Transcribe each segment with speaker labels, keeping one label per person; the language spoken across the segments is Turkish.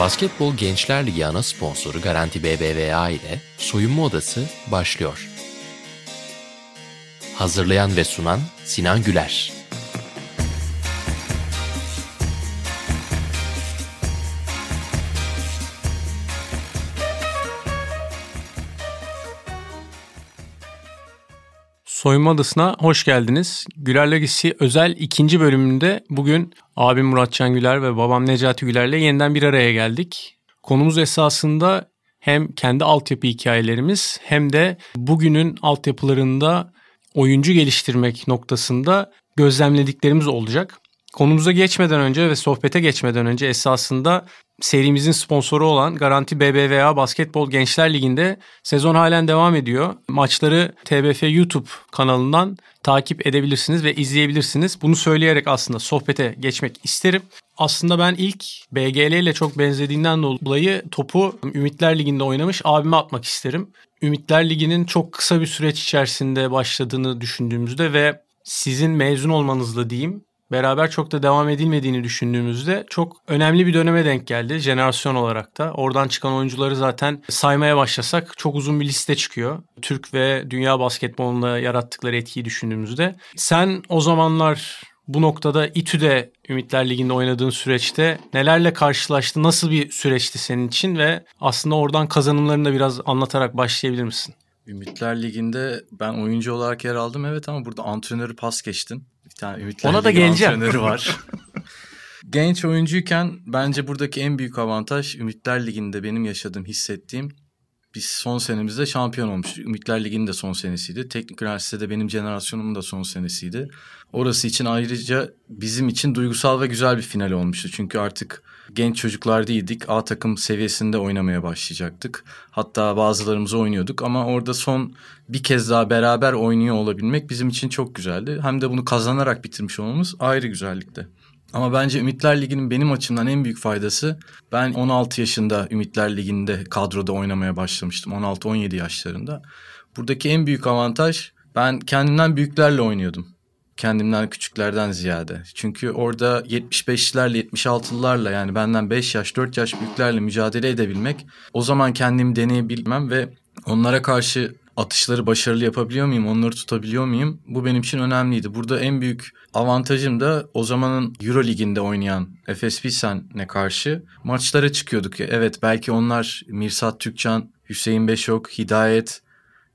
Speaker 1: Basketbol Gençler Ligi ana sponsoru Garanti BBVA ile Soyunma Odası başlıyor. Hazırlayan ve sunan Sinan Güler.
Speaker 2: Soyunma Adası'na hoş geldiniz. Güler Legacy özel ikinci bölümünde bugün abim Muratcan Güler ve babam Necati Güler'le yeniden bir araya geldik. Konumuz esasında hem kendi altyapı hikayelerimiz hem de bugünün altyapılarında oyuncu geliştirmek noktasında gözlemlediklerimiz olacak. Konumuza geçmeden önce ve sohbete geçmeden önce esasında serimizin sponsoru olan Garanti BBVA Basketbol Gençler Ligi'nde sezon halen devam ediyor. Maçları TBF YouTube kanalından takip edebilirsiniz ve izleyebilirsiniz. Bunu söyleyerek aslında sohbete geçmek isterim. Aslında ben ilk BGL ile çok benzediğinden dolayı topu Ümitler Ligi'nde oynamış abime atmak isterim. Ümitler Ligi'nin çok kısa bir süreç içerisinde başladığını düşündüğümüzde ve sizin mezun olmanızla diyeyim beraber çok da devam edilmediğini düşündüğümüzde çok önemli bir döneme denk geldi jenerasyon olarak da. Oradan çıkan oyuncuları zaten saymaya başlasak çok uzun bir liste çıkıyor. Türk ve dünya basketbolunda yarattıkları etkiyi düşündüğümüzde. Sen o zamanlar bu noktada İTÜ'de Ümitler Ligi'nde oynadığın süreçte nelerle karşılaştı? Nasıl bir süreçti senin için ve aslında oradan kazanımlarını da biraz anlatarak başlayabilir misin?
Speaker 3: Ümitler Ligi'nde ben oyuncu olarak yer aldım evet ama burada antrenörü pas geçtin. Tane Ümitler
Speaker 2: Ona da geleceğim.
Speaker 3: var. Genç oyuncuyken bence buradaki en büyük avantaj Ümitler Ligi'nde benim yaşadığım, hissettiğim biz son senemizde şampiyon olmuştuk. Ümitler Ligi'nin de son senesiydi. Teknik Üniversitede benim jenerasyonumun da son senesiydi. Orası için ayrıca bizim için duygusal ve güzel bir final olmuştu. Çünkü artık genç çocuklar değildik. A takım seviyesinde oynamaya başlayacaktık. Hatta bazılarımız oynuyorduk ama orada son bir kez daha beraber oynuyor olabilmek bizim için çok güzeldi. Hem de bunu kazanarak bitirmiş olmamız ayrı güzellikti. Ama bence Ümitler Ligi'nin benim açımdan en büyük faydası ben 16 yaşında Ümitler Ligi'nde kadroda oynamaya başlamıştım. 16-17 yaşlarında. Buradaki en büyük avantaj ben kendimden büyüklerle oynuyordum. Kendimden küçüklerden ziyade. Çünkü orada 75'lerle 76'lılarla yani benden 5 yaş 4 yaş büyüklerle mücadele edebilmek o zaman kendimi deneyebilmem ve onlara karşı atışları başarılı yapabiliyor muyum, onları tutabiliyor muyum? Bu benim için önemliydi. Burada en büyük avantajım da o zamanın Euro Ligi'nde oynayan Efes Pilsen'e karşı maçlara çıkıyorduk. Evet belki onlar Mirsat Türkcan, Hüseyin Beşok, Hidayet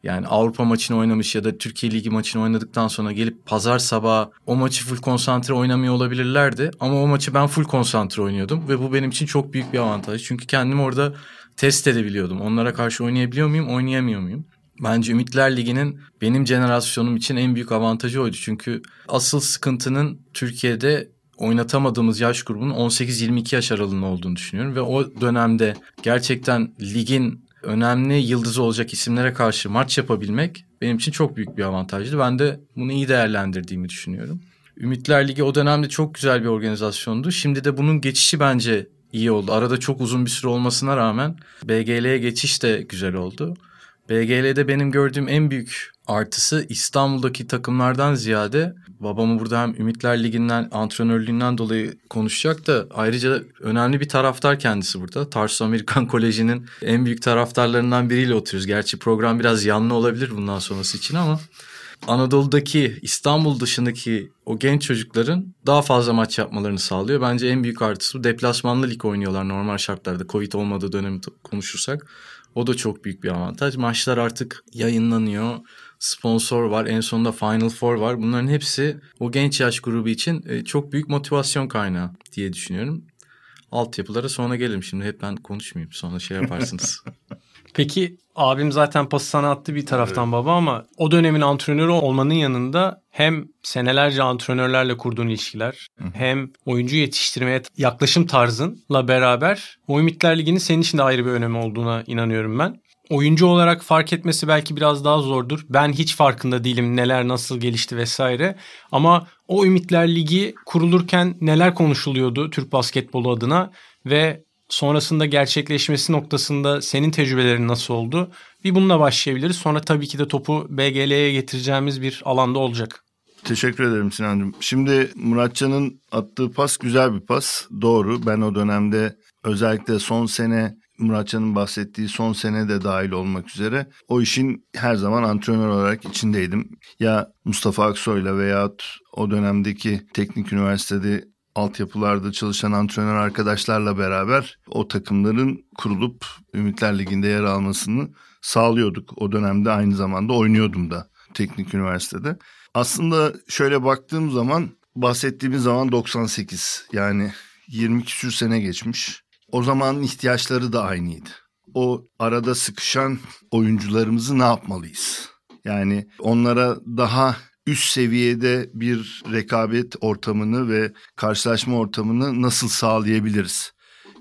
Speaker 3: yani Avrupa maçını oynamış ya da Türkiye Ligi maçını oynadıktan sonra gelip pazar sabahı o maçı full konsantre oynamıyor olabilirlerdi. Ama o maçı ben full konsantre oynuyordum ve bu benim için çok büyük bir avantaj. Çünkü kendimi orada test edebiliyordum. Onlara karşı oynayabiliyor muyum, oynayamıyor muyum? Bence Ümitler Ligi'nin benim jenerasyonum için en büyük avantajı oydu. Çünkü asıl sıkıntının Türkiye'de oynatamadığımız yaş grubunun 18-22 yaş aralığında olduğunu düşünüyorum. Ve o dönemde gerçekten ligin önemli yıldızı olacak isimlere karşı maç yapabilmek benim için çok büyük bir avantajdı. Ben de bunu iyi değerlendirdiğimi düşünüyorum. Ümitler Ligi o dönemde çok güzel bir organizasyondu. Şimdi de bunun geçişi bence iyi oldu. Arada çok uzun bir süre olmasına rağmen BGL'ye geçiş de güzel oldu. BGL'de benim gördüğüm en büyük artısı İstanbul'daki takımlardan ziyade babamı burada hem Ümitler Ligi'nden antrenörlüğünden dolayı konuşacak da ayrıca önemli bir taraftar kendisi burada. Tarsus Amerikan Koleji'nin en büyük taraftarlarından biriyle oturuyoruz. Gerçi program biraz yanlı olabilir bundan sonrası için ama Anadolu'daki İstanbul dışındaki o genç çocukların daha fazla maç yapmalarını sağlıyor. Bence en büyük artısı bu. Deplasmanlı lig oynuyorlar normal şartlarda. Covid olmadığı dönemi konuşursak. O da çok büyük bir avantaj. Maçlar artık yayınlanıyor. Sponsor var. En sonunda Final Four var. Bunların hepsi o genç yaş grubu için e, çok büyük motivasyon kaynağı diye düşünüyorum. Altyapılara sonra gelelim. Şimdi hep ben konuşmayayım. Sonra şey yaparsınız.
Speaker 2: Peki abim zaten pası sana attı bir taraftan evet. baba ama o dönemin antrenörü olmanın yanında hem senelerce antrenörlerle kurduğun ilişkiler Hı. hem oyuncu yetiştirmeye yaklaşım tarzınla beraber o Ümitler Ligi'nin senin için de ayrı bir önemi olduğuna inanıyorum ben. Oyuncu olarak fark etmesi belki biraz daha zordur. Ben hiç farkında değilim neler nasıl gelişti vesaire. Ama o Ümitler Ligi kurulurken neler konuşuluyordu Türk basketbolu adına ve sonrasında gerçekleşmesi noktasında senin tecrübelerin nasıl oldu? Bir bununla başlayabiliriz. Sonra tabii ki de topu BGL'ye getireceğimiz bir alanda olacak.
Speaker 4: Teşekkür ederim Sinancığım. Şimdi Muratcan'ın attığı pas güzel bir pas. Doğru. Ben o dönemde özellikle son sene Muratcan'ın bahsettiği son sene de dahil olmak üzere o işin her zaman antrenör olarak içindeydim. Ya Mustafa Aksoy'la veya o dönemdeki teknik üniversitede altyapılarda çalışan antrenör arkadaşlarla beraber o takımların kurulup Ümitler Ligi'nde yer almasını sağlıyorduk. O dönemde aynı zamanda oynuyordum da teknik üniversitede. Aslında şöyle baktığım zaman bahsettiğimiz zaman 98 yani 20 küsür sene geçmiş. O zamanın ihtiyaçları da aynıydı. O arada sıkışan oyuncularımızı ne yapmalıyız? Yani onlara daha üst seviyede bir rekabet ortamını ve karşılaşma ortamını nasıl sağlayabiliriz?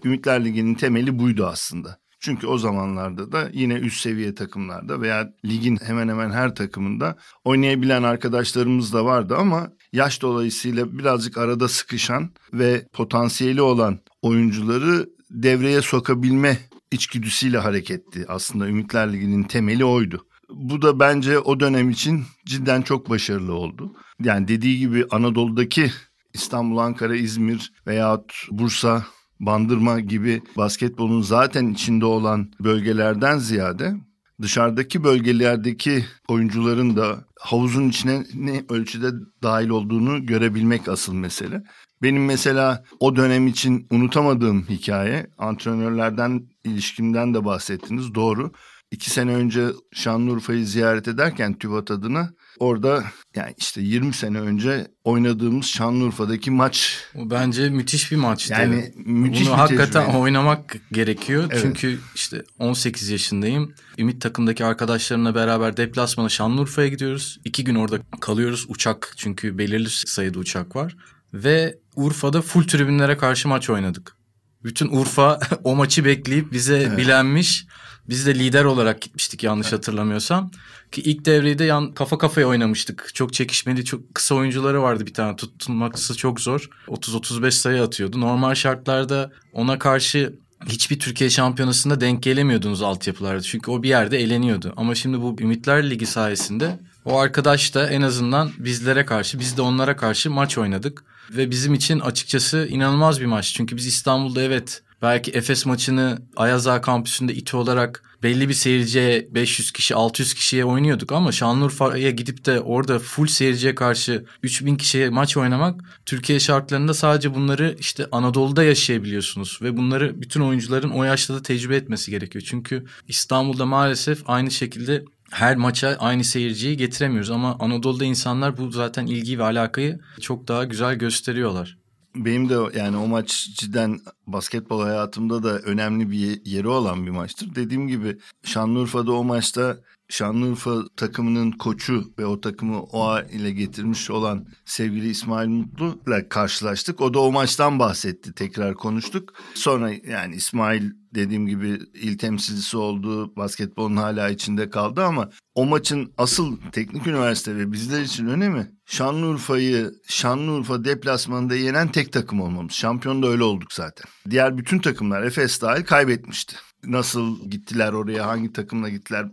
Speaker 4: Ümitler Ligi'nin temeli buydu aslında. Çünkü o zamanlarda da yine üst seviye takımlarda veya ligin hemen hemen her takımında oynayabilen arkadaşlarımız da vardı ama yaş dolayısıyla birazcık arada sıkışan ve potansiyeli olan oyuncuları devreye sokabilme içgüdüsüyle hareketti. Aslında Ümitler Ligi'nin temeli oydu. Bu da bence o dönem için cidden çok başarılı oldu. Yani dediği gibi Anadolu'daki İstanbul, Ankara, İzmir veyahut Bursa, Bandırma gibi basketbolun zaten içinde olan bölgelerden ziyade dışarıdaki bölgelerdeki oyuncuların da havuzun içine ne ölçüde dahil olduğunu görebilmek asıl mesele. Benim mesela o dönem için unutamadığım hikaye antrenörlerden ilişkimden de bahsettiniz doğru. İki sene önce Şanlıurfa'yı ziyaret ederken TÜBAT adına orada yani işte 20 sene önce oynadığımız Şanlıurfa'daki maç.
Speaker 3: Bence müthiş bir maçtı.
Speaker 4: Yani müthiş
Speaker 3: Bunu
Speaker 4: bir
Speaker 3: hakikaten
Speaker 4: tecrübe.
Speaker 3: oynamak gerekiyor.
Speaker 4: Evet.
Speaker 3: Çünkü işte 18 yaşındayım. Ümit takımdaki arkadaşlarımla beraber deplasmana Şanlıurfa'ya gidiyoruz. İki gün orada kalıyoruz. Uçak çünkü belirli sayıda uçak var. Ve Urfa'da full tribünlere karşı maç oynadık. Bütün Urfa o maçı bekleyip bize bilenmiş. Biz de lider olarak gitmiştik yanlış hatırlamıyorsam. Ki ilk devreyi de yan, kafa kafaya oynamıştık. Çok çekişmeli, çok kısa oyuncuları vardı bir tane. Tutulması çok zor. 30-35 sayı atıyordu. Normal şartlarda ona karşı hiçbir Türkiye şampiyonasında denk gelemiyordunuz altyapılarda. Çünkü o bir yerde eleniyordu. Ama şimdi bu Ümitler Ligi sayesinde o arkadaş da en azından bizlere karşı, biz de onlara karşı maç oynadık. Ve bizim için açıkçası inanılmaz bir maç. Çünkü biz İstanbul'da evet belki Efes maçını Ayaz Ağa kampüsünde İTÜ olarak belli bir seyirciye 500 kişi 600 kişiye oynuyorduk ama Şanlıurfa'ya gidip de orada full seyirciye karşı 3000 kişiye maç oynamak Türkiye şartlarında sadece bunları işte Anadolu'da yaşayabiliyorsunuz ve bunları bütün oyuncuların o yaşta da tecrübe etmesi gerekiyor. Çünkü İstanbul'da maalesef aynı şekilde her maça aynı seyirciyi getiremiyoruz ama Anadolu'da insanlar bu zaten ilgi ve alakayı çok daha güzel gösteriyorlar.
Speaker 4: Benim de yani o maç cidden basketbol hayatımda da önemli bir yeri olan bir maçtır. Dediğim gibi Şanlıurfa'da o maçta Şanlıurfa takımının koçu ve o takımı o ile getirmiş olan sevgili İsmail Mutlu ile karşılaştık. O da o maçtan bahsetti. Tekrar konuştuk. Sonra yani İsmail dediğim gibi il temsilcisi oldu. Basketbolun hala içinde kaldı ama o maçın asıl teknik üniversite ve bizler için önemi Şanlıurfa'yı Şanlıurfa deplasmanında yenen tek takım olmamız. Şampiyon da öyle olduk zaten. Diğer bütün takımlar Efes dahil kaybetmişti. Nasıl gittiler oraya, hangi takımla gittiler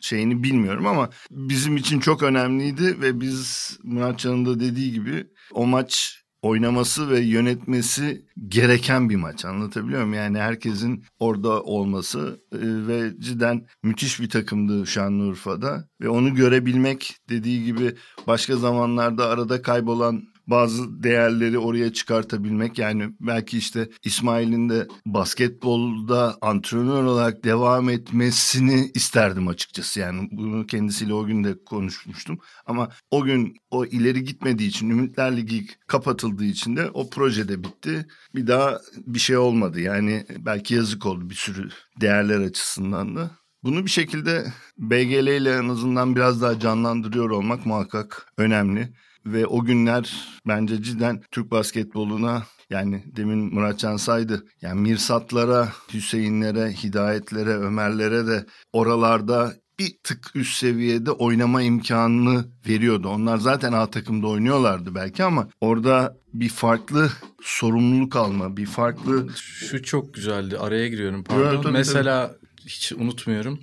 Speaker 4: şeyini bilmiyorum ama bizim için çok önemliydi ve biz Muratcan'ın da dediği gibi o maç oynaması ve yönetmesi gereken bir maç anlatabiliyor muyum? Yani herkesin orada olması e, ve cidden müthiş bir takımdı Şanlıurfa'da ve onu görebilmek dediği gibi başka zamanlarda arada kaybolan bazı değerleri oraya çıkartabilmek. Yani belki işte İsmail'in de basketbolda antrenör olarak devam etmesini isterdim açıkçası. Yani bunu kendisiyle o gün de konuşmuştum. Ama o gün o ileri gitmediği için Ümitler Ligi kapatıldığı için de o projede bitti. Bir daha bir şey olmadı. Yani belki yazık oldu bir sürü değerler açısından da. Bunu bir şekilde BGL ile en azından biraz daha canlandırıyor olmak muhakkak önemli ve o günler bence cidden Türk basketboluna yani demin Muratcan saydı. Yani Mirsatlara, Hüseyinlere, Hidayetlere, Ömerlere de oralarda bir tık üst seviyede oynama imkanını veriyordu. Onlar zaten A takımda oynuyorlardı belki ama orada bir farklı sorumluluk alma, bir farklı...
Speaker 3: Şu çok güzeldi. Araya giriyorum pardon.
Speaker 4: Evet, tabii,
Speaker 3: Mesela hiç unutmuyorum.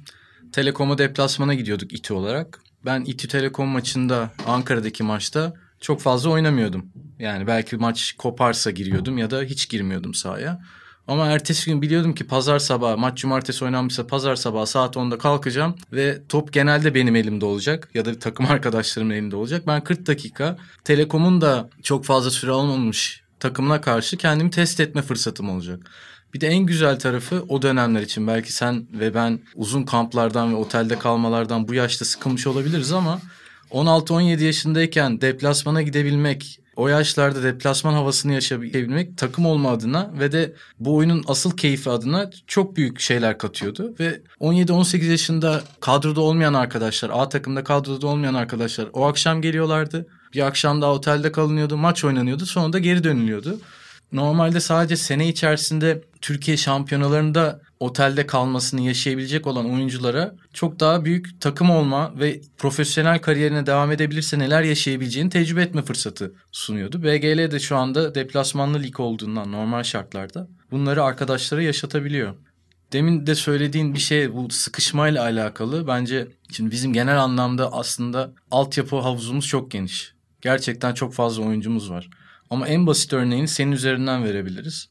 Speaker 3: Telekom'a deplasmana gidiyorduk İTÜ olarak. Ben İTÜ Telekom maçında Ankara'daki maçta çok fazla oynamıyordum. Yani belki maç koparsa giriyordum ya da hiç girmiyordum sahaya. Ama ertesi gün biliyordum ki pazar sabahı maç cumartesi oynanmışsa pazar sabahı saat 10'da kalkacağım ve top genelde benim elimde olacak ya da takım arkadaşlarımın elinde olacak. Ben 40 dakika Telekom'un da çok fazla süre almamış takımına karşı kendimi test etme fırsatım olacak. Bir de en güzel tarafı o dönemler için belki sen ve ben uzun kamplardan ve otelde kalmalardan bu yaşta sıkılmış olabiliriz ama 16-17 yaşındayken deplasmana gidebilmek, o yaşlarda deplasman havasını yaşayabilmek takım olma adına ve de bu oyunun asıl keyfi adına çok büyük şeyler katıyordu. Ve 17-18 yaşında kadroda olmayan arkadaşlar, A takımda kadroda olmayan arkadaşlar o akşam geliyorlardı. Bir akşam daha otelde kalınıyordu, maç oynanıyordu sonra da geri dönülüyordu. Normalde sadece sene içerisinde Türkiye şampiyonalarında otelde kalmasını yaşayabilecek olan oyunculara çok daha büyük takım olma ve profesyonel kariyerine devam edebilirse neler yaşayabileceğini tecrübe etme fırsatı sunuyordu. BGL de şu anda deplasmanlı lig olduğundan normal şartlarda bunları arkadaşlara yaşatabiliyor. Demin de söylediğin bir şey bu sıkışmayla alakalı. Bence şimdi bizim genel anlamda aslında altyapı havuzumuz çok geniş. Gerçekten çok fazla oyuncumuz var. Ama en basit örneğini senin üzerinden verebiliriz.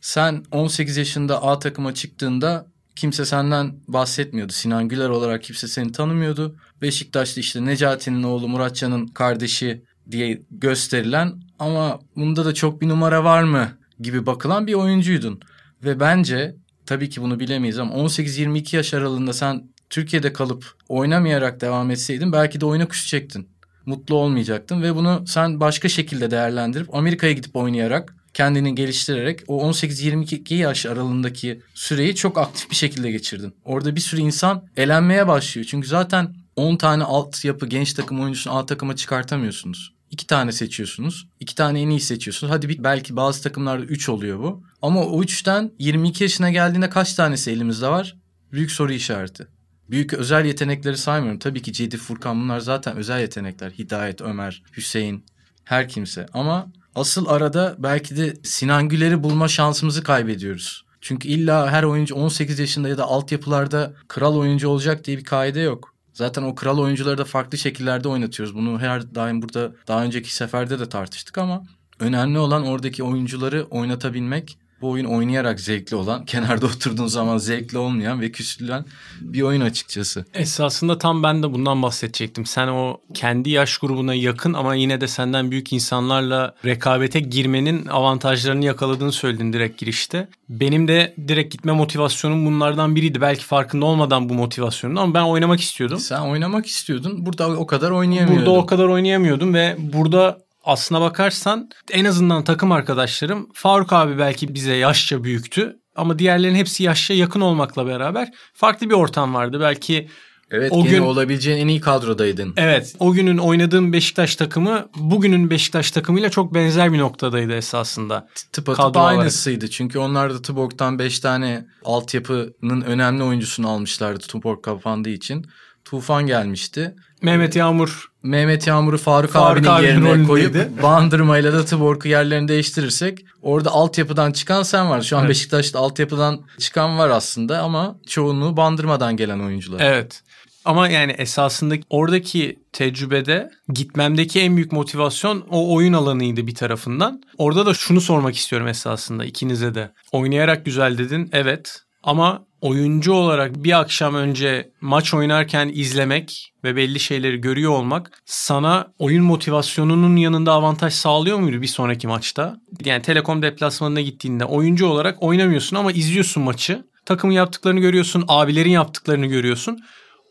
Speaker 3: Sen 18 yaşında A takıma çıktığında kimse senden bahsetmiyordu. Sinan Güler olarak kimse seni tanımıyordu. Beşiktaş'ta işte Necati'nin oğlu Muratcan'ın kardeşi diye gösterilen ama bunda da çok bir numara var mı gibi bakılan bir oyuncuydun. Ve bence tabii ki bunu bilemeyiz ama 18-22 yaş aralığında sen Türkiye'de kalıp oynamayarak devam etseydin belki de oyuna küsecektin. Mutlu olmayacaktın ve bunu sen başka şekilde değerlendirip Amerika'ya gidip oynayarak kendini geliştirerek o 18-22 yaş aralığındaki süreyi çok aktif bir şekilde geçirdin. Orada bir sürü insan elenmeye başlıyor. Çünkü zaten 10 tane altyapı genç takım oyuncusunu A takıma çıkartamıyorsunuz. İki tane seçiyorsunuz. İki tane en iyi seçiyorsunuz. Hadi bir, belki bazı takımlarda üç oluyor bu. Ama o üçten 22 yaşına geldiğinde kaç tanesi elimizde var? Büyük soru işareti. Büyük özel yetenekleri saymıyorum. Tabii ki Cedi, Furkan bunlar zaten özel yetenekler. Hidayet, Ömer, Hüseyin, her kimse. Ama asıl arada belki de Sinan Güler'i bulma şansımızı kaybediyoruz. Çünkü illa her oyuncu 18 yaşında ya da altyapılarda kral oyuncu olacak diye bir kaide yok. Zaten o kral oyuncuları da farklı şekillerde oynatıyoruz. Bunu her daim burada daha önceki seferde de tartıştık ama önemli olan oradaki oyuncuları oynatabilmek bu oyun oynayarak zevkli olan, kenarda oturduğun zaman zevkli olmayan ve küsülen bir oyun açıkçası.
Speaker 2: Esasında tam ben de bundan bahsedecektim. Sen o kendi yaş grubuna yakın ama yine de senden büyük insanlarla rekabete girmenin avantajlarını yakaladığını söyledin direkt girişte. Benim de direkt gitme motivasyonum bunlardan biriydi. Belki farkında olmadan bu motivasyonum ama ben oynamak istiyordum.
Speaker 3: Sen oynamak istiyordun. Burada o kadar oynayamıyordun.
Speaker 2: Burada o kadar oynayamıyordum ve burada aslına bakarsan en azından takım arkadaşlarım Faruk abi belki bize yaşça büyüktü ama diğerlerin hepsi yaşça yakın olmakla beraber farklı bir ortam vardı. Belki
Speaker 3: Evet o gün olabileceğin en iyi kadrodaydın.
Speaker 2: Evet o günün oynadığım Beşiktaş takımı bugünün Beşiktaş takımıyla çok benzer bir noktadaydı esasında.
Speaker 3: Tıpatıp aynısıydı çünkü onlar da Tuborg'dan 5 tane altyapının önemli oyuncusunu almışlardı Tuborg kapandığı için. Tufan gelmişti.
Speaker 2: Mehmet Yağmur
Speaker 3: Mehmet Yağmur'u Faruk, Faruk abinin yerine koyup Bandırma'yla da Tuborg'u yerlerini değiştirirsek orada altyapıdan çıkan sen var. Şu an evet. Beşiktaş'ta altyapıdan çıkan var aslında ama çoğunluğu Bandırma'dan gelen oyuncular.
Speaker 2: Evet. Ama yani esasında oradaki tecrübede gitmemdeki en büyük motivasyon o oyun alanıydı bir tarafından. Orada da şunu sormak istiyorum esasında ikinize de. Oynayarak güzel dedin evet ama oyuncu olarak bir akşam önce maç oynarken izlemek ve belli şeyleri görüyor olmak sana oyun motivasyonunun yanında avantaj sağlıyor muydu bir sonraki maçta? Yani Telekom deplasmanına gittiğinde oyuncu olarak oynamıyorsun ama izliyorsun maçı. Takımın yaptıklarını görüyorsun, abilerin yaptıklarını görüyorsun.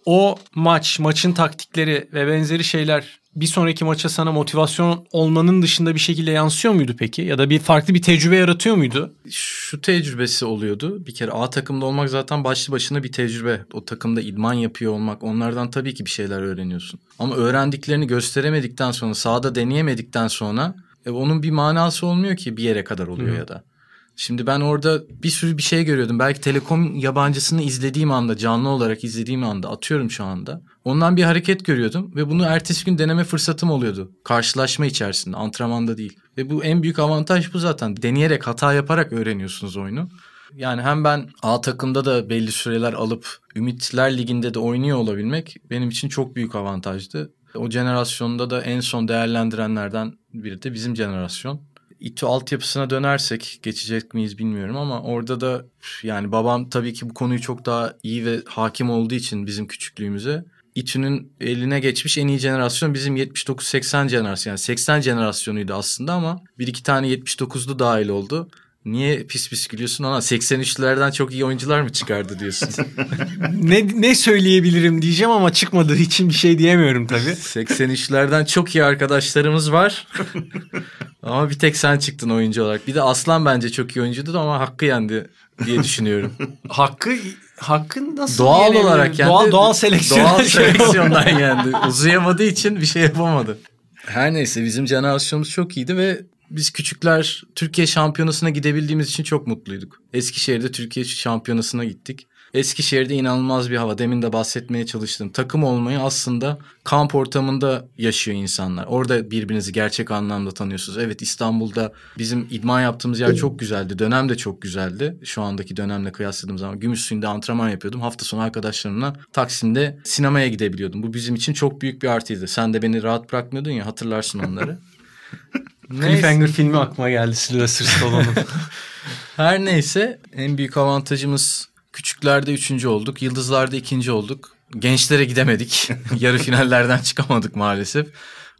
Speaker 2: O maç, maçın taktikleri ve benzeri şeyler bir sonraki maça sana motivasyon olmanın dışında bir şekilde yansıyor muydu peki? Ya da bir farklı bir tecrübe yaratıyor muydu?
Speaker 3: Şu tecrübesi oluyordu. Bir kere A takımda olmak zaten başlı başına bir tecrübe. O takımda idman yapıyor olmak onlardan tabii ki bir şeyler öğreniyorsun. Ama öğrendiklerini gösteremedikten sonra sahada deneyemedikten sonra e, onun bir manası olmuyor ki bir yere kadar oluyor Hı. ya da. Şimdi ben orada bir sürü bir şey görüyordum. Belki Telekom yabancısını izlediğim anda, canlı olarak izlediğim anda atıyorum şu anda. Ondan bir hareket görüyordum ve bunu ertesi gün deneme fırsatım oluyordu. Karşılaşma içerisinde, antrenmanda değil. Ve bu en büyük avantaj bu zaten. Deneyerek, hata yaparak öğreniyorsunuz oyunu. Yani hem ben A takımda da belli süreler alıp Ümitler Ligi'nde de oynuyor olabilmek benim için çok büyük avantajdı. O jenerasyonda da en son değerlendirenlerden biri de bizim jenerasyon İTÜ altyapısına dönersek geçecek miyiz bilmiyorum ama orada da yani babam tabii ki bu konuyu çok daha iyi ve hakim olduğu için bizim küçüklüğümüze İTÜ'nün eline geçmiş en iyi jenerasyon bizim 79-80 jenerasyon yani 80 jenerasyonuydu aslında ama bir iki tane 79'lu dahil oldu. Niye pis pis gülüyorsun ona 83'lülerden çok iyi oyuncular mı çıkardı diyorsun?
Speaker 2: ne, ne söyleyebilirim diyeceğim ama çıkmadığı için bir şey diyemiyorum tabii.
Speaker 3: 83'lerden çok iyi arkadaşlarımız var. ama bir tek sen çıktın oyuncu olarak. Bir de Aslan bence çok iyi oyuncuydu ama hakkı yendi diye düşünüyorum.
Speaker 2: hakkı hakkın nasıl
Speaker 3: doğal olarak
Speaker 2: yendi? Doğal, doğal seleksiyon.
Speaker 3: Doğal seleksiyondan yendi. Uzayamadığı için bir şey yapamadı. Her neyse bizim jenerasyonumuz çok iyiydi ve biz küçükler Türkiye şampiyonasına gidebildiğimiz için çok mutluyduk. Eskişehir'de Türkiye şampiyonasına gittik. Eskişehir'de inanılmaz bir hava. Demin de bahsetmeye çalıştım. Takım olmayı aslında kamp ortamında yaşıyor insanlar. Orada birbirinizi gerçek anlamda tanıyorsunuz. Evet İstanbul'da bizim idman yaptığımız yer çok güzeldi. Dönem de çok güzeldi. Şu andaki dönemle kıyasladığım zaman. Gümüşsuyu'nda antrenman yapıyordum. Hafta sonu arkadaşlarımla Taksim'de sinemaya gidebiliyordum. Bu bizim için çok büyük bir artıydı. Sen de beni rahat bırakmıyordun ya hatırlarsın onları.
Speaker 2: Cliffhanger filmi aklıma geldi Sylvester Stallone'un.
Speaker 3: Her neyse en büyük avantajımız küçüklerde üçüncü olduk. Yıldızlarda ikinci olduk. Gençlere gidemedik. Yarı finallerden çıkamadık maalesef.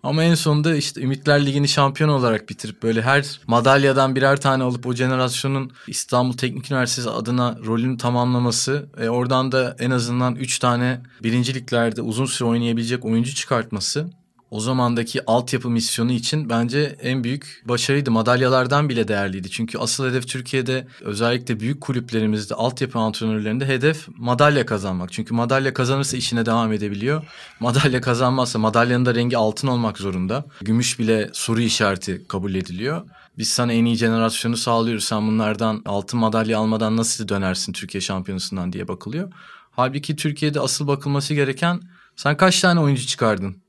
Speaker 3: Ama en sonunda işte Ümitler Ligi'ni şampiyon olarak bitirip böyle her madalyadan birer tane alıp o jenerasyonun İstanbul Teknik Üniversitesi adına rolünü tamamlaması ve oradan da en azından üç tane birinciliklerde uzun süre oynayabilecek oyuncu çıkartması o zamandaki altyapı misyonu için bence en büyük başarıydı. Madalyalardan bile değerliydi. Çünkü asıl hedef Türkiye'de özellikle büyük kulüplerimizde altyapı antrenörlerinde hedef madalya kazanmak. Çünkü madalya kazanırsa işine devam edebiliyor. Madalya kazanmazsa madalyanın da rengi altın olmak zorunda. Gümüş bile soru işareti kabul ediliyor. Biz sana en iyi jenerasyonu sağlıyoruz. Sen bunlardan altın madalya almadan nasıl dönersin Türkiye şampiyonasından diye bakılıyor. Halbuki Türkiye'de asıl bakılması gereken sen kaç tane oyuncu çıkardın?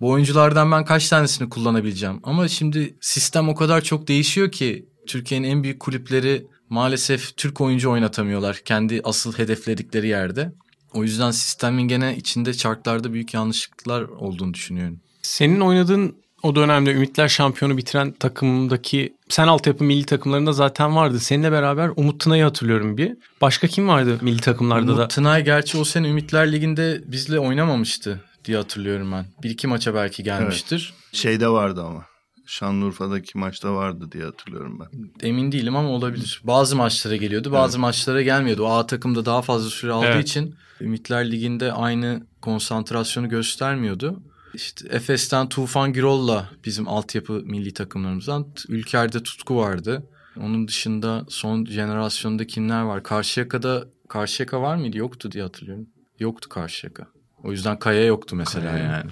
Speaker 3: Bu oyunculardan ben kaç tanesini kullanabileceğim? Ama şimdi sistem o kadar çok değişiyor ki Türkiye'nin en büyük kulüpleri maalesef Türk oyuncu oynatamıyorlar kendi asıl hedefledikleri yerde. O yüzden sistemin gene içinde çarklarda büyük yanlışlıklar olduğunu düşünüyorum.
Speaker 2: Senin oynadığın o dönemde Ümitler şampiyonu bitiren takımdaki sen altyapı milli takımlarında zaten vardı. Seninle beraber Umut Tınay'ı hatırlıyorum bir. Başka kim vardı milli takımlarda
Speaker 3: Umut
Speaker 2: da?
Speaker 3: Umut Tınay gerçi o sene Ümitler Ligi'nde bizle oynamamıştı diye hatırlıyorum ben. Bir iki maça belki gelmiştir.
Speaker 4: Evet. Şeyde vardı ama. Şanlıurfa'daki maçta vardı diye hatırlıyorum ben.
Speaker 3: Emin değilim ama olabilir. Bazı maçlara geliyordu, bazı evet. maçlara gelmiyordu. O A takımda daha fazla süre aldığı evet. için Ümitler Ligi'nde aynı konsantrasyonu göstermiyordu. İşte Efes'ten Tufan Gürol'la bizim altyapı milli takımlarımızdan Ülker'de Tutku vardı. Onun dışında son jenerasyonda kimler var? Karşıyaka'da Karşıyaka var mıydı? Yoktu diye hatırlıyorum. Yoktu Karşıyaka. O yüzden Kaya yoktu mesela Kaya. yani.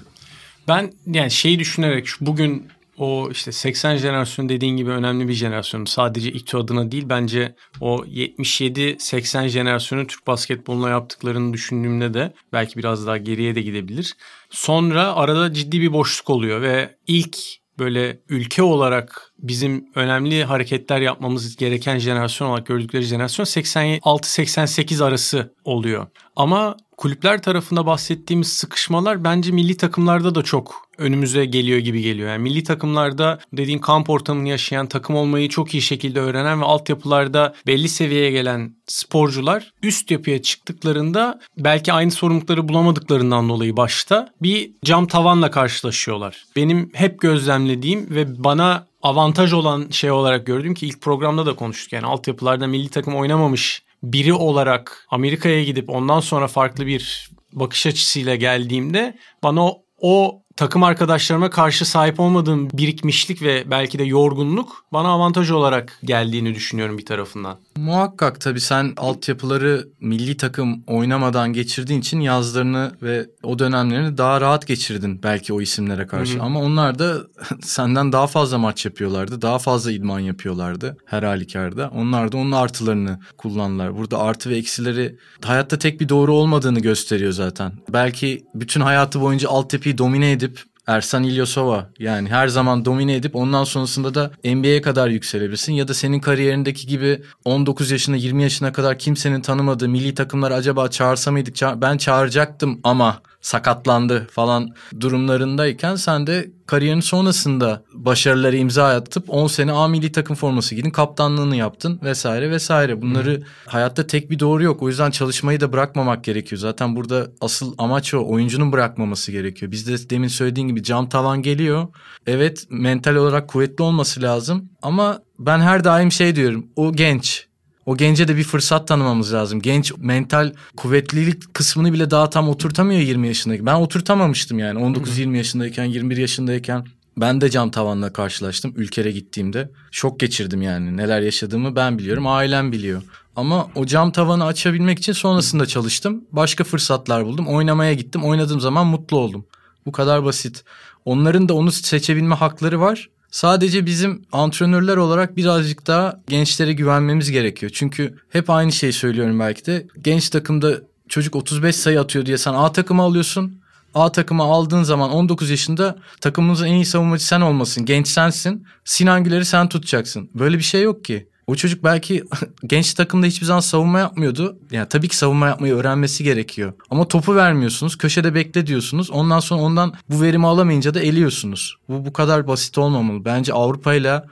Speaker 2: Ben yani şeyi düşünerek şu bugün o işte 80 jenerasyon dediğin gibi önemli bir jenerasyon. Sadece İTÜ adına değil bence o 77-80 jenerasyonu Türk basketboluna yaptıklarını düşündüğümde de belki biraz daha geriye de gidebilir. Sonra arada ciddi bir boşluk oluyor ve ilk böyle ülke olarak bizim önemli hareketler yapmamız gereken jenerasyon olarak gördükleri jenerasyon 86-88 arası oluyor. Ama kulüpler tarafında bahsettiğimiz sıkışmalar bence milli takımlarda da çok önümüze geliyor gibi geliyor. Yani milli takımlarda dediğin kamp ortamını yaşayan, takım olmayı çok iyi şekilde öğrenen ve altyapılarda belli seviyeye gelen sporcular üst yapıya çıktıklarında belki aynı sorumlulukları bulamadıklarından dolayı başta bir cam tavanla karşılaşıyorlar. Benim hep gözlemlediğim ve bana avantaj olan şey olarak gördüğüm ki ilk programda da konuştuk. Yani altyapılarda milli takım oynamamış biri olarak Amerika'ya gidip ondan sonra farklı bir bakış açısıyla geldiğimde bana o, o takım arkadaşlarıma karşı sahip olmadığım birikmişlik ve belki de yorgunluk bana avantaj olarak geldiğini düşünüyorum bir tarafından.
Speaker 3: Muhakkak tabii sen altyapıları milli takım oynamadan geçirdiğin için yazlarını ve o dönemlerini daha rahat geçirdin belki o isimlere karşı. Hı-hı. Ama onlar da senden daha fazla maç yapıyorlardı. Daha fazla idman yapıyorlardı her halükarda. Onlar da onun artılarını kullandılar. Burada artı ve eksileri hayatta tek bir doğru olmadığını gösteriyor zaten. Belki bütün hayatı boyunca altyapıyı domine edip Ersan İlyasova yani her zaman domine edip ondan sonrasında da NBA'ye kadar yükselebilirsin. Ya da senin kariyerindeki gibi 19 yaşına 20 yaşına kadar kimsenin tanımadığı milli takımlar acaba çağırsa mıydık? Ben çağıracaktım ama sakatlandı falan durumlarındayken sen de kariyerin sonrasında başarıları imza atıp 10 sene A milli takım forması giydin, kaptanlığını yaptın vesaire vesaire. Bunları Hı. hayatta tek bir doğru yok. O yüzden çalışmayı da bırakmamak gerekiyor. Zaten burada asıl amaç o. Oyuncunun bırakmaması gerekiyor. Biz de demin söylediğin gibi cam tavan geliyor. Evet mental olarak kuvvetli olması lazım ama ben her daim şey diyorum. O genç o gence de bir fırsat tanımamız lazım. Genç mental kuvvetlilik kısmını bile daha tam oturtamıyor 20 yaşındaki. Ben oturtamamıştım yani 19-20 yaşındayken 21 yaşındayken. Ben de cam tavanla karşılaştım ülkere gittiğimde. Şok geçirdim yani. Neler yaşadığımı ben biliyorum, ailem biliyor. Ama o cam tavanı açabilmek için sonrasında çalıştım. Başka fırsatlar buldum. Oynamaya gittim. Oynadığım zaman mutlu oldum. Bu kadar basit. Onların da onu seçebilme hakları var. Sadece bizim antrenörler olarak birazcık daha gençlere güvenmemiz gerekiyor. Çünkü hep aynı şeyi söylüyorum belki de. Genç takımda çocuk 35 sayı atıyor diye sen A takımı alıyorsun. A takımı aldığın zaman 19 yaşında takımımızın en iyi savunmacı sen olmasın. Genç sensin. Sinan Güler'i sen tutacaksın. Böyle bir şey yok ki. O çocuk belki genç takımda hiçbir zaman savunma yapmıyordu. Yani tabii ki savunma yapmayı öğrenmesi gerekiyor. Ama topu vermiyorsunuz. Köşede bekle diyorsunuz. Ondan sonra ondan bu verimi alamayınca da eliyorsunuz. Bu bu kadar basit olmamalı. Bence Avrupa ile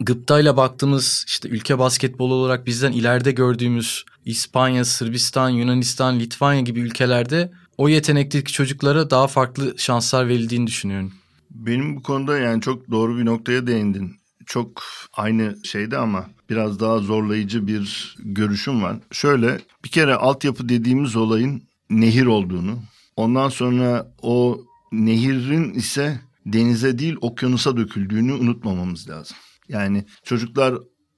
Speaker 3: gıptayla baktığımız işte ülke basketbolu olarak bizden ileride gördüğümüz İspanya, Sırbistan, Yunanistan, Litvanya gibi ülkelerde o yetenekteki çocuklara daha farklı şanslar verildiğini düşünüyorum.
Speaker 4: Benim bu konuda yani çok doğru bir noktaya değindin. Çok aynı şeyde ama biraz daha zorlayıcı bir görüşüm var. Şöyle bir kere altyapı dediğimiz olayın nehir olduğunu, ondan sonra o nehirin ise denize değil okyanusa döküldüğünü unutmamamız lazım. Yani çocuklar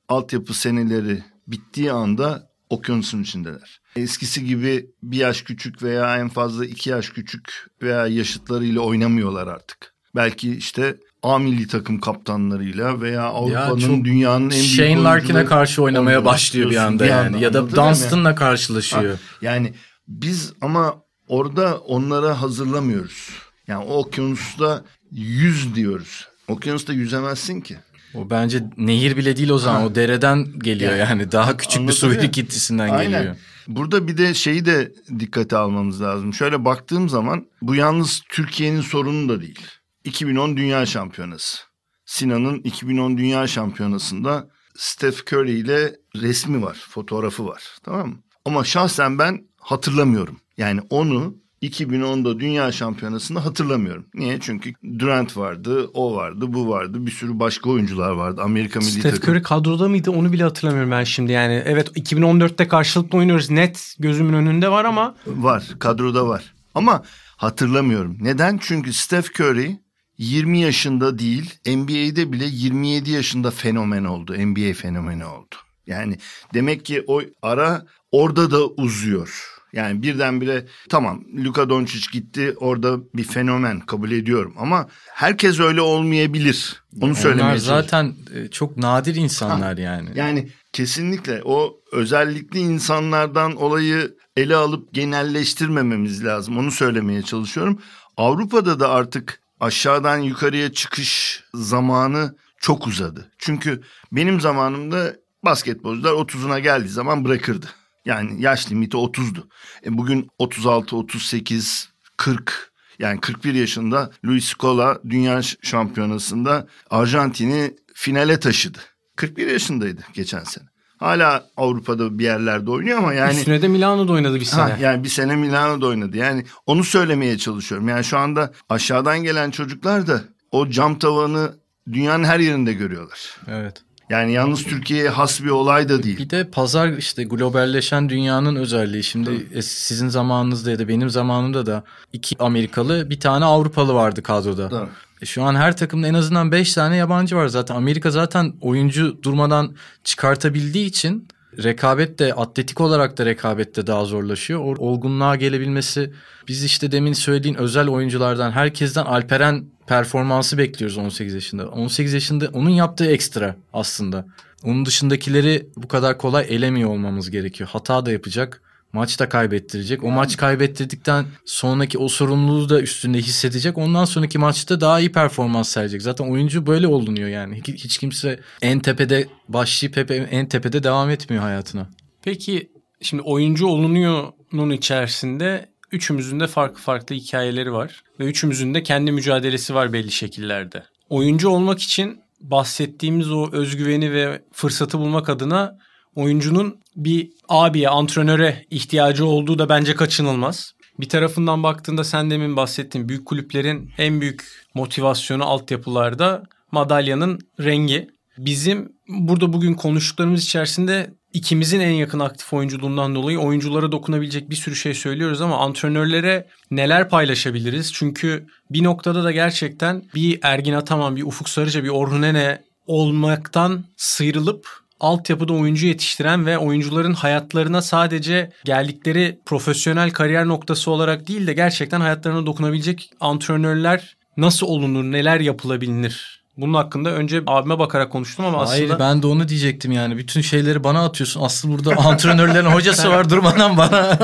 Speaker 4: altyapı seneleri bittiği anda okyanusun içindeler. Eskisi gibi bir yaş küçük veya en fazla iki yaş küçük veya yaşıtlarıyla oynamıyorlar artık. Belki işte A milli takım kaptanlarıyla veya Avrupa'nın ya dünyanın en büyük
Speaker 3: Shane Larkin'e karşı oynamaya başlıyor bir anda bir yani. Anda, ya da Dunstan'la karşılaşıyor. Ha,
Speaker 4: yani biz ama orada onlara hazırlamıyoruz. Yani o okyanusta yüz diyoruz. Okyanusta yüzemezsin ki.
Speaker 3: O bence nehir bile değil o zaman. Ha. O dereden geliyor yani. yani. Daha küçük bir su birikintisinden Aynen. geliyor.
Speaker 4: Burada bir de şeyi de dikkate almamız lazım. Şöyle baktığım zaman bu yalnız Türkiye'nin sorunu da değil. 2010 Dünya Şampiyonası. Sinan'ın 2010 Dünya Şampiyonası'nda Steph Curry ile resmi var, fotoğrafı var. Tamam mı? Ama şahsen ben hatırlamıyorum. Yani onu 2010'da Dünya Şampiyonası'nda hatırlamıyorum. Niye? Çünkü Durant vardı, o vardı, bu vardı. Bir sürü başka oyuncular vardı. Amerika milli
Speaker 2: Steph takım. Curry kadroda mıydı onu bile hatırlamıyorum ben şimdi. Yani evet 2014'te karşılıklı oynuyoruz. Net gözümün önünde var ama.
Speaker 4: Var, kadroda var. Ama hatırlamıyorum. Neden? Çünkü Steph Curry 20 yaşında değil NBA'de bile 27 yaşında fenomen oldu. NBA fenomeni oldu. Yani demek ki o ara orada da uzuyor. Yani birdenbire tamam Luka Doncic gitti orada bir fenomen kabul ediyorum ama herkes öyle olmayabilir. Onu söylemeye Onlar
Speaker 3: zaten e, çok nadir insanlar ha, yani.
Speaker 4: Yani kesinlikle o özellikli insanlardan olayı ele alıp genelleştirmememiz lazım. Onu söylemeye çalışıyorum. Avrupa'da da artık aşağıdan yukarıya çıkış zamanı çok uzadı. Çünkü benim zamanımda basketbolcular 30'una geldiği zaman bırakırdı. Yani yaş limiti 30'du. E bugün 36, 38, 40 yani 41 yaşında Luis Scola dünya şampiyonasında Arjantin'i finale taşıdı. 41 yaşındaydı geçen sene. Hala Avrupa'da bir yerlerde oynuyor ama yani...
Speaker 2: Üstüne de Milano'da oynadı bir sene. Ha,
Speaker 4: yani bir sene Milano'da oynadı. Yani onu söylemeye çalışıyorum. Yani şu anda aşağıdan gelen çocuklar da o cam tavanı dünyanın her yerinde görüyorlar.
Speaker 3: Evet.
Speaker 4: Yani yalnız Türkiye'ye has bir olay da değil.
Speaker 3: Bir de pazar işte globalleşen dünyanın özelliği. Şimdi Tabii. sizin zamanınızda ya da benim zamanımda da iki Amerikalı bir tane Avrupalı vardı kadroda. Tabii. E şu an her takımda en azından 5 tane yabancı var zaten. Amerika zaten oyuncu durmadan çıkartabildiği için rekabet de atletik olarak da rekabet de daha zorlaşıyor. O olgunluğa gelebilmesi biz işte demin söylediğin özel oyunculardan herkesten Alperen performansı bekliyoruz 18 yaşında. 18 yaşında onun yaptığı ekstra aslında. Onun dışındakileri bu kadar kolay elemiyor olmamız gerekiyor. Hata da yapacak. Maç da kaybettirecek. O maç kaybettirdikten sonraki o sorumluluğu da üstünde hissedecek. Ondan sonraki maçta daha iyi performans sergileyecek. Zaten oyuncu böyle olunuyor yani. Hiç, hiç kimse en tepede başlayıp hep en tepede devam etmiyor hayatına.
Speaker 2: Peki şimdi oyuncu olunuyor'nun içerisinde üçümüzün de farklı farklı hikayeleri var. Ve üçümüzün de kendi mücadelesi var belli şekillerde. Oyuncu olmak için bahsettiğimiz o özgüveni ve fırsatı bulmak adına oyuncunun bir abiye, antrenöre ihtiyacı olduğu da bence kaçınılmaz. Bir tarafından baktığında sen demin bahsettiğin büyük kulüplerin en büyük motivasyonu altyapılarda madalyanın rengi. Bizim burada bugün konuştuklarımız içerisinde ikimizin en yakın aktif oyunculuğundan dolayı oyunculara dokunabilecek bir sürü şey söylüyoruz ama antrenörlere neler paylaşabiliriz? Çünkü bir noktada da gerçekten bir Ergin Ataman, bir Ufuk Sarıca, bir Orhun Ene olmaktan sıyrılıp altyapıda oyuncu yetiştiren ve oyuncuların hayatlarına sadece geldikleri profesyonel kariyer noktası olarak değil de gerçekten hayatlarına dokunabilecek antrenörler nasıl olunur, neler yapılabilir? Bunun hakkında önce abime bakarak konuştum ama
Speaker 3: Hayır
Speaker 2: aslında...
Speaker 3: ben de onu diyecektim yani. Bütün şeyleri bana atıyorsun. Aslı burada antrenörlerin hocası var durmadan bana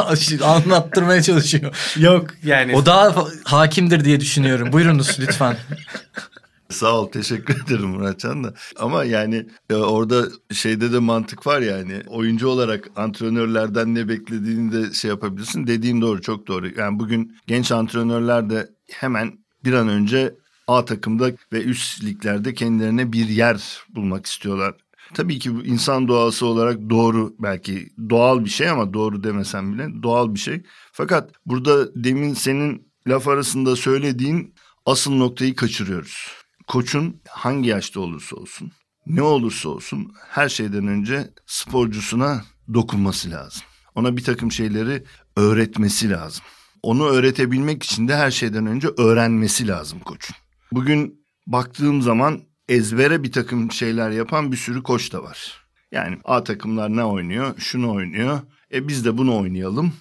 Speaker 3: anlattırmaya çalışıyor.
Speaker 2: Yok yani.
Speaker 3: O daha hakimdir diye düşünüyorum. Buyurunuz lütfen.
Speaker 4: Sağ ol teşekkür ederim Muratcan da. Ama yani e, orada şeyde de mantık var yani oyuncu olarak antrenörlerden ne beklediğini de şey yapabilirsin. Dediğin doğru çok doğru. Yani bugün genç antrenörler de hemen bir an önce A takımda ve üst liglerde kendilerine bir yer bulmak istiyorlar. Tabii ki bu insan doğası olarak doğru belki doğal bir şey ama doğru demesem bile doğal bir şey. Fakat burada demin senin laf arasında söylediğin asıl noktayı kaçırıyoruz. Koçun hangi yaşta olursa olsun, ne olursa olsun her şeyden önce sporcusuna dokunması lazım. Ona bir takım şeyleri öğretmesi lazım. Onu öğretebilmek için de her şeyden önce öğrenmesi lazım koçun. Bugün baktığım zaman ezbere bir takım şeyler yapan bir sürü koç da var. Yani A takımlar ne oynuyor? Şunu oynuyor. E biz de bunu oynayalım.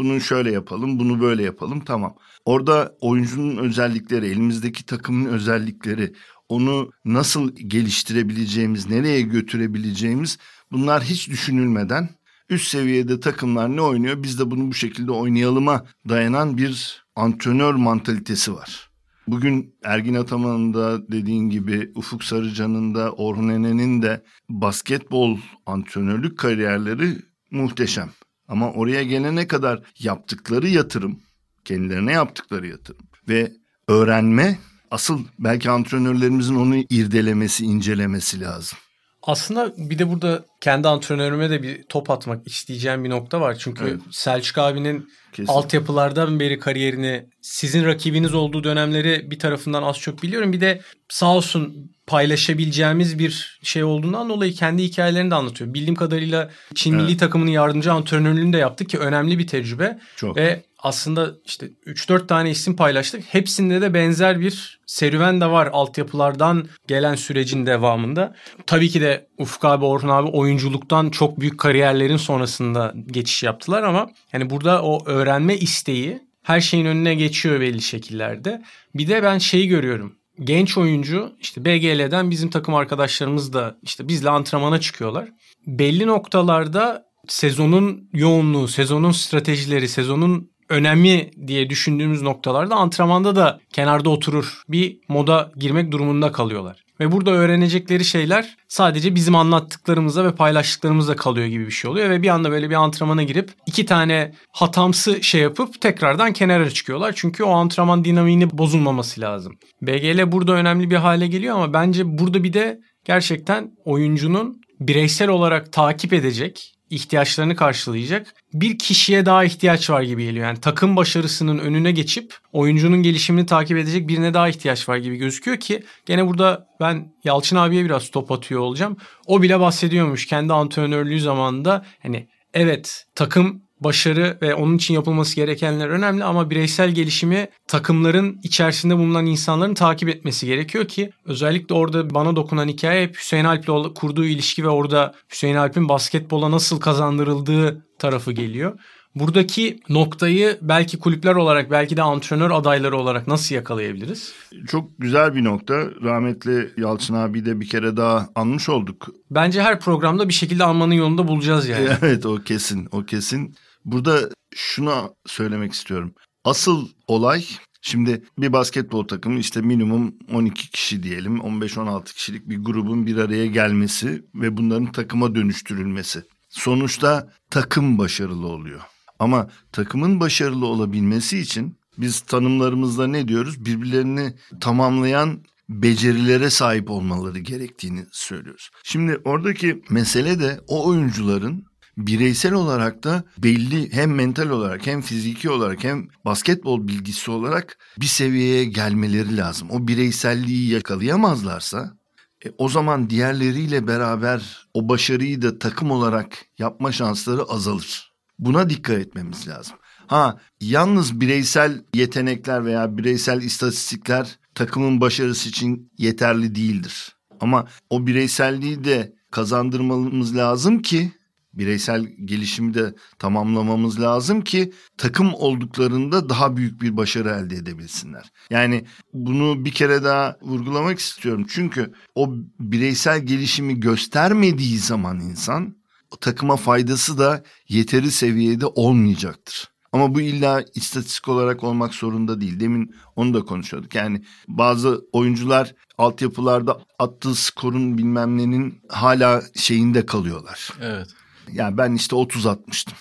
Speaker 4: Bunu şöyle yapalım, bunu böyle yapalım. Tamam. Orada oyuncunun özellikleri, elimizdeki takımın özellikleri, onu nasıl geliştirebileceğimiz, nereye götürebileceğimiz bunlar hiç düşünülmeden üst seviyede takımlar ne oynuyor? Biz de bunu bu şekilde oynayalıma dayanan bir antrenör mantalitesi var. Bugün Ergin Ataman'ın da dediğin gibi Ufuk Sarıcan'ın da Orhun Ene'nin de basketbol antrenörlük kariyerleri muhteşem. Ama oraya gelene kadar yaptıkları yatırım, kendilerine yaptıkları yatırım ve öğrenme asıl belki antrenörlerimizin onu irdelemesi, incelemesi lazım.
Speaker 2: Aslında bir de burada kendi antrenörüme de bir top atmak isteyeceğim bir nokta var. Çünkü evet. Selçuk abinin Kesin. altyapılardan beri kariyerini sizin rakibiniz olduğu dönemleri bir tarafından az çok biliyorum. Bir de sağ olsun paylaşabileceğimiz bir şey olduğundan dolayı kendi hikayelerini de anlatıyor. Bildiğim kadarıyla Çin evet. milli takımının yardımcı antrenörlüğünü de yaptı ki önemli bir tecrübe. Çok. Ve aslında işte 3-4 tane isim paylaştık. Hepsinde de benzer bir serüven de var altyapılardan gelen sürecin devamında. Tabii ki de Ufuk abi, Orhun abi oyunculuktan çok büyük kariyerlerin sonrasında geçiş yaptılar ama yani burada o öğrenme isteği her şeyin önüne geçiyor belli şekillerde. Bir de ben şeyi görüyorum genç oyuncu işte BGL'den bizim takım arkadaşlarımız da işte bizle antrenmana çıkıyorlar. Belli noktalarda sezonun yoğunluğu, sezonun stratejileri, sezonun önemli diye düşündüğümüz noktalarda antrenmanda da kenarda oturur bir moda girmek durumunda kalıyorlar. Ve burada öğrenecekleri şeyler sadece bizim anlattıklarımıza ve paylaştıklarımızda kalıyor gibi bir şey oluyor. Ve bir anda böyle bir antrenmana girip iki tane hatamsı şey yapıp tekrardan kenara çıkıyorlar. Çünkü o antrenman dinamiğini bozulmaması lazım. BGL burada önemli bir hale geliyor ama bence burada bir de gerçekten oyuncunun bireysel olarak takip edecek ihtiyaçlarını karşılayacak bir kişiye daha ihtiyaç var gibi geliyor. Yani takım başarısının önüne geçip oyuncunun gelişimini takip edecek birine daha ihtiyaç var gibi gözüküyor ki gene burada ben Yalçın abiye biraz top atıyor olacağım. O bile bahsediyormuş kendi antrenörlüğü zamanında hani evet takım başarı ve onun için yapılması gerekenler önemli ama bireysel gelişimi takımların içerisinde bulunan insanların takip etmesi gerekiyor ki özellikle orada bana dokunan hikaye hep Hüseyin Alp'le kurduğu ilişki ve orada Hüseyin Alp'in basketbola nasıl kazandırıldığı tarafı geliyor. Buradaki noktayı belki kulüpler olarak belki de antrenör adayları olarak nasıl yakalayabiliriz?
Speaker 4: Çok güzel bir nokta. Rahmetli Yalçın abi de bir kere daha anmış olduk.
Speaker 2: Bence her programda bir şekilde anmanın yolunda bulacağız yani.
Speaker 4: Evet o kesin o kesin. Burada şunu söylemek istiyorum. Asıl olay Şimdi bir basketbol takımı işte minimum 12 kişi diyelim 15-16 kişilik bir grubun bir araya gelmesi ve bunların takıma dönüştürülmesi. Sonuçta takım başarılı oluyor. Ama takımın başarılı olabilmesi için biz tanımlarımızda ne diyoruz? Birbirlerini tamamlayan becerilere sahip olmaları gerektiğini söylüyoruz. Şimdi oradaki mesele de o oyuncuların bireysel olarak da belli hem mental olarak hem fiziki olarak hem basketbol bilgisi olarak bir seviyeye gelmeleri lazım. O bireyselliği yakalayamazlarsa e, o zaman diğerleriyle beraber o başarıyı da takım olarak yapma şansları azalır. Buna dikkat etmemiz lazım. Ha yalnız bireysel yetenekler veya bireysel istatistikler takımın başarısı için yeterli değildir. Ama o bireyselliği de kazandırmamız lazım ki bireysel gelişimi de tamamlamamız lazım ki takım olduklarında daha büyük bir başarı elde edebilsinler. Yani bunu bir kere daha vurgulamak istiyorum. Çünkü o bireysel gelişimi göstermediği zaman insan takıma faydası da yeteri seviyede olmayacaktır. Ama bu illa istatistik olarak olmak zorunda değil. Demin onu da konuşuyorduk. Yani bazı oyuncular altyapılarda attığı skorun bilmem nenin hala şeyinde kalıyorlar.
Speaker 3: Evet.
Speaker 4: Yani ben işte 30 atmıştım.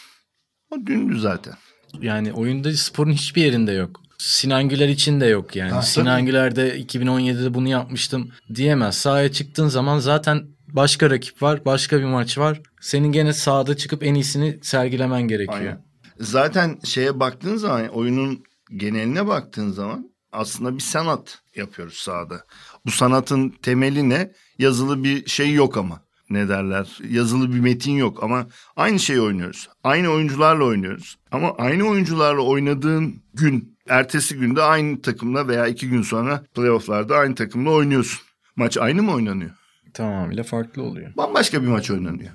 Speaker 4: O dündü zaten.
Speaker 3: Yani oyunda sporun hiçbir yerinde yok. Sinan Güler için de yok yani.
Speaker 4: Ha,
Speaker 3: Sinan
Speaker 4: tabii.
Speaker 3: Güler de 2017'de bunu yapmıştım diyemez. Sahaya çıktığın zaman zaten başka rakip var, başka bir maç var. Senin gene sahada çıkıp en iyisini sergilemen gerekiyor.
Speaker 4: Aynen. Zaten şeye baktığın zaman oyunun geneline baktığın zaman aslında bir sanat yapıyoruz sahada. Bu sanatın temeli ne? Yazılı bir şey yok ama. Ne derler? Yazılı bir metin yok ama aynı şeyi oynuyoruz. Aynı oyuncularla oynuyoruz. Ama aynı oyuncularla oynadığın gün, ertesi günde aynı takımla veya iki gün sonra playofflarda aynı takımla oynuyorsun. Maç aynı mı oynanıyor?
Speaker 3: Tamamıyla farklı oluyor.
Speaker 4: bambaşka bir maç oynanıyor.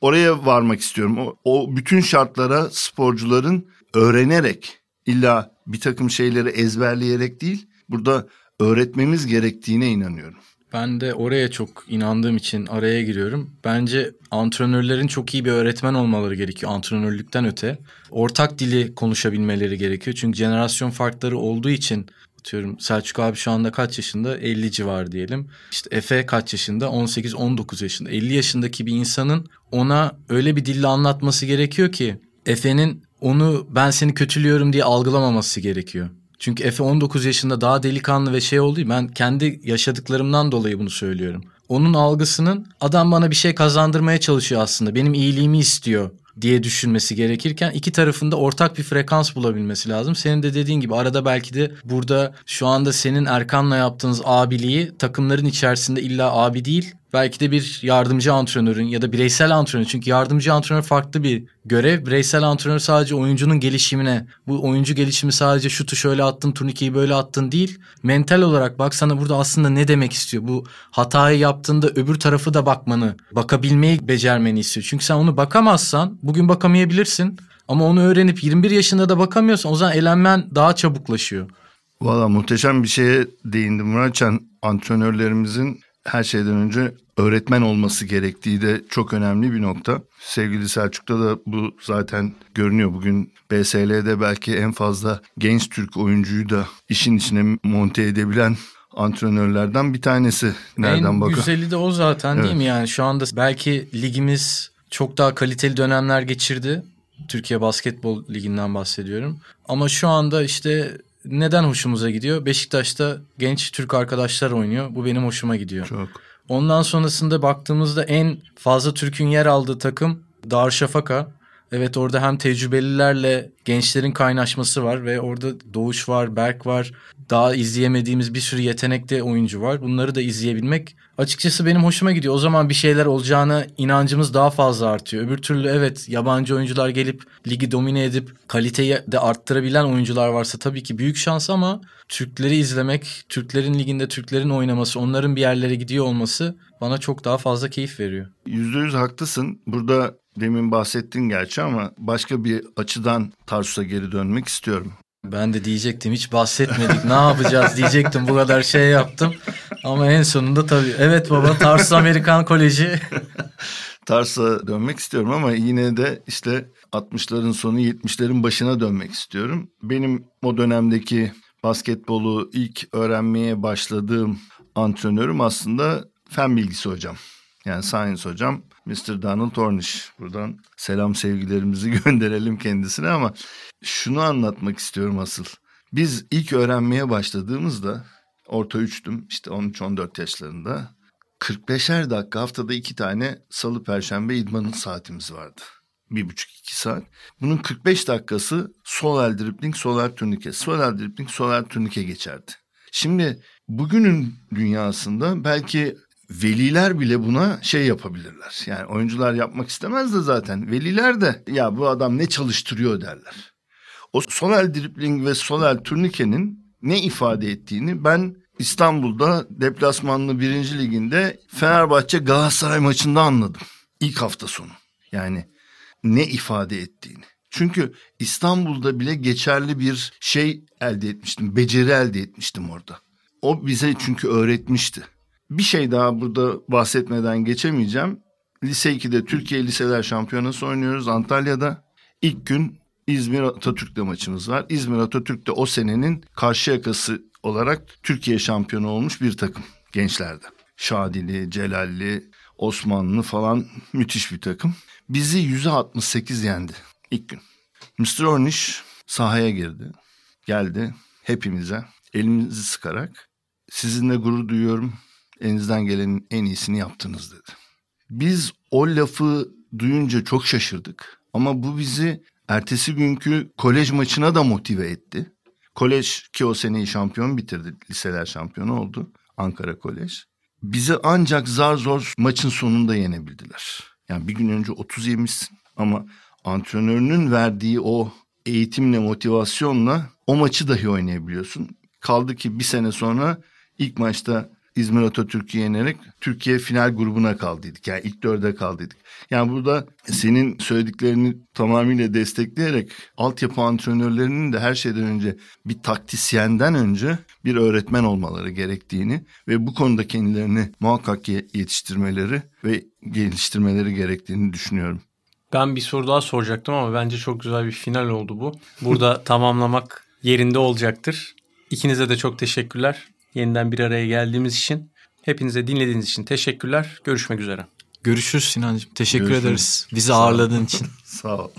Speaker 4: Oraya varmak istiyorum. O, o bütün şartlara sporcuların öğrenerek illa bir takım şeyleri ezberleyerek değil burada öğretmemiz gerektiğine inanıyorum.
Speaker 3: Ben de oraya çok inandığım için araya giriyorum. Bence antrenörlerin çok iyi bir öğretmen olmaları gerekiyor antrenörlükten öte. Ortak dili konuşabilmeleri gerekiyor. Çünkü jenerasyon farkları olduğu için atıyorum Selçuk abi şu anda kaç yaşında? 50 civar diyelim. İşte Efe kaç yaşında? 18-19 yaşında. 50 yaşındaki bir insanın ona öyle bir dille anlatması gerekiyor ki Efe'nin onu ben seni kötülüyorum diye algılamaması gerekiyor. Çünkü Efe 19 yaşında daha delikanlı ve şey olduğu ben kendi yaşadıklarımdan dolayı bunu söylüyorum. Onun algısının adam bana bir şey kazandırmaya çalışıyor aslında. Benim iyiliğimi istiyor diye düşünmesi gerekirken iki tarafında ortak bir frekans bulabilmesi lazım. Senin de dediğin gibi arada belki de burada şu anda senin Erkan'la yaptığınız abiliği takımların içerisinde illa abi değil belki de bir yardımcı antrenörün ya da bireysel antrenör çünkü yardımcı antrenör farklı bir görev. Bireysel antrenör sadece oyuncunun gelişimine bu oyuncu gelişimi sadece şutu şöyle attın turnikeyi böyle attın değil. Mental olarak bak sana burada aslında ne demek istiyor. Bu hatayı yaptığında öbür tarafı da bakmanı bakabilmeyi becermeni istiyor. Çünkü sen onu bakamazsan bugün bakamayabilirsin. Ama onu öğrenip 21 yaşında da bakamıyorsan o zaman elenmen daha çabuklaşıyor.
Speaker 4: Valla muhteşem bir şeye değindi Muratcan. Antrenörlerimizin her şeyden önce öğretmen olması gerektiği de çok önemli bir nokta. Sevgili Selçuk'ta da bu zaten görünüyor. Bugün BSL'de belki en fazla genç Türk oyuncuyu da işin içine monte edebilen antrenörlerden bir tanesi. Nereden
Speaker 3: en
Speaker 4: bakın?
Speaker 3: güzeli de o zaten değil
Speaker 4: Evet.
Speaker 3: mi? Yani şu anda belki ligimiz çok daha kaliteli dönemler geçirdi. Türkiye Basketbol Ligi'nden bahsediyorum. Ama şu anda işte neden hoşumuza gidiyor? Beşiktaş'ta genç Türk arkadaşlar oynuyor. Bu benim hoşuma gidiyor.
Speaker 4: Çok.
Speaker 3: Ondan sonrasında baktığımızda en fazla Türk'ün yer aldığı takım Darüşşafaka. Evet orada hem tecrübelilerle gençlerin kaynaşması var ve orada Doğuş var, Berk var. Daha izleyemediğimiz bir sürü yetenekli oyuncu var. Bunları da izleyebilmek açıkçası benim hoşuma gidiyor. O zaman bir şeyler olacağına inancımız daha fazla artıyor. Öbür türlü evet yabancı oyuncular gelip ligi domine edip kaliteyi de arttırabilen oyuncular varsa tabii ki büyük şans ama Türkleri izlemek, Türklerin liginde Türklerin oynaması, onların bir yerlere gidiyor olması bana çok daha fazla keyif veriyor.
Speaker 4: Yüzde yüz haklısın. Burada demin bahsettin gerçi ama başka bir açıdan Tarsus'a geri dönmek istiyorum.
Speaker 3: Ben de diyecektim hiç bahsetmedik ne yapacağız diyecektim bu kadar şey yaptım. Ama en sonunda tabii evet baba Tarsus Amerikan Koleji.
Speaker 4: Tarsus'a dönmek istiyorum ama yine de işte 60'ların sonu 70'lerin başına dönmek istiyorum. Benim o dönemdeki basketbolu ilk öğrenmeye başladığım antrenörüm aslında fen bilgisi hocam. Yani Science hocam Mr. Donald Ornish. Buradan selam sevgilerimizi gönderelim kendisine ama şunu anlatmak istiyorum asıl. Biz ilk öğrenmeye başladığımızda orta üçtüm işte 13-14 yaşlarında. 45'er dakika haftada iki tane salı perşembe idmanın saatimiz vardı. Bir buçuk iki saat. Bunun 45 dakikası sol el dribling, sol el turnike. Sol el dribling, sol el turnike geçerdi. Şimdi bugünün dünyasında belki veliler bile buna şey yapabilirler. Yani oyuncular yapmak istemez de zaten. Veliler de ya bu adam ne çalıştırıyor derler. O sol el dribling ve sol el turnikenin ne ifade ettiğini ben İstanbul'da deplasmanlı birinci liginde Fenerbahçe Galatasaray maçında anladım. İlk hafta sonu. Yani ne ifade ettiğini. Çünkü İstanbul'da bile geçerli bir şey elde etmiştim. Beceri elde etmiştim orada. O bize çünkü öğretmişti. Bir şey daha burada bahsetmeden geçemeyeceğim. Lise 2'de Türkiye Liseler Şampiyonası oynuyoruz Antalya'da. İlk gün İzmir Atatürk'te maçımız var. İzmir Atatürk'te o senenin karşı yakası olarak Türkiye şampiyonu olmuş bir takım gençlerde. Şadili, Celalli, Osmanlı falan müthiş bir takım. Bizi yüzde 68 yendi ilk gün. Mr. Ornish sahaya girdi. Geldi hepimize elimizi sıkarak sizinle gurur duyuyorum. Elinizden gelenin en iyisini yaptınız dedi. Biz o lafı duyunca çok şaşırdık. Ama bu bizi ertesi günkü kolej maçına da motive etti. Kolej ki o seneyi şampiyon bitirdi. Liseler şampiyonu oldu. Ankara Kolej. Bizi ancak zar zor maçın sonunda yenebildiler. Yani bir gün önce 30 yemişsin ama antrenörünün verdiği o eğitimle, motivasyonla o maçı dahi oynayabiliyorsun. Kaldı ki bir sene sonra ilk maçta İzmir Atatürk'ü yenerek Türkiye final grubuna kaldıydık. Yani ilk dörde kaldıydık. Yani burada senin söylediklerini tamamıyla destekleyerek altyapı antrenörlerinin de her şeyden önce bir taktisyenden önce bir öğretmen olmaları gerektiğini ve bu konuda kendilerini muhakkak yetiştirmeleri ve geliştirmeleri gerektiğini düşünüyorum.
Speaker 2: Ben bir soru daha soracaktım ama bence çok güzel bir final oldu bu. Burada tamamlamak yerinde olacaktır. İkinize de çok teşekkürler. Yeniden bir araya geldiğimiz için. Hepinize dinlediğiniz için teşekkürler. Görüşmek üzere.
Speaker 5: Görüşürüz Sinancığım. Teşekkür
Speaker 4: Görüşürüz.
Speaker 5: ederiz. Bizi ağırladığın için.
Speaker 4: Sağ ol.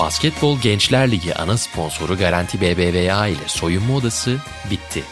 Speaker 1: Basketbol Gençler Ligi ana sponsoru Garanti BBVA ile soyunma odası bitti.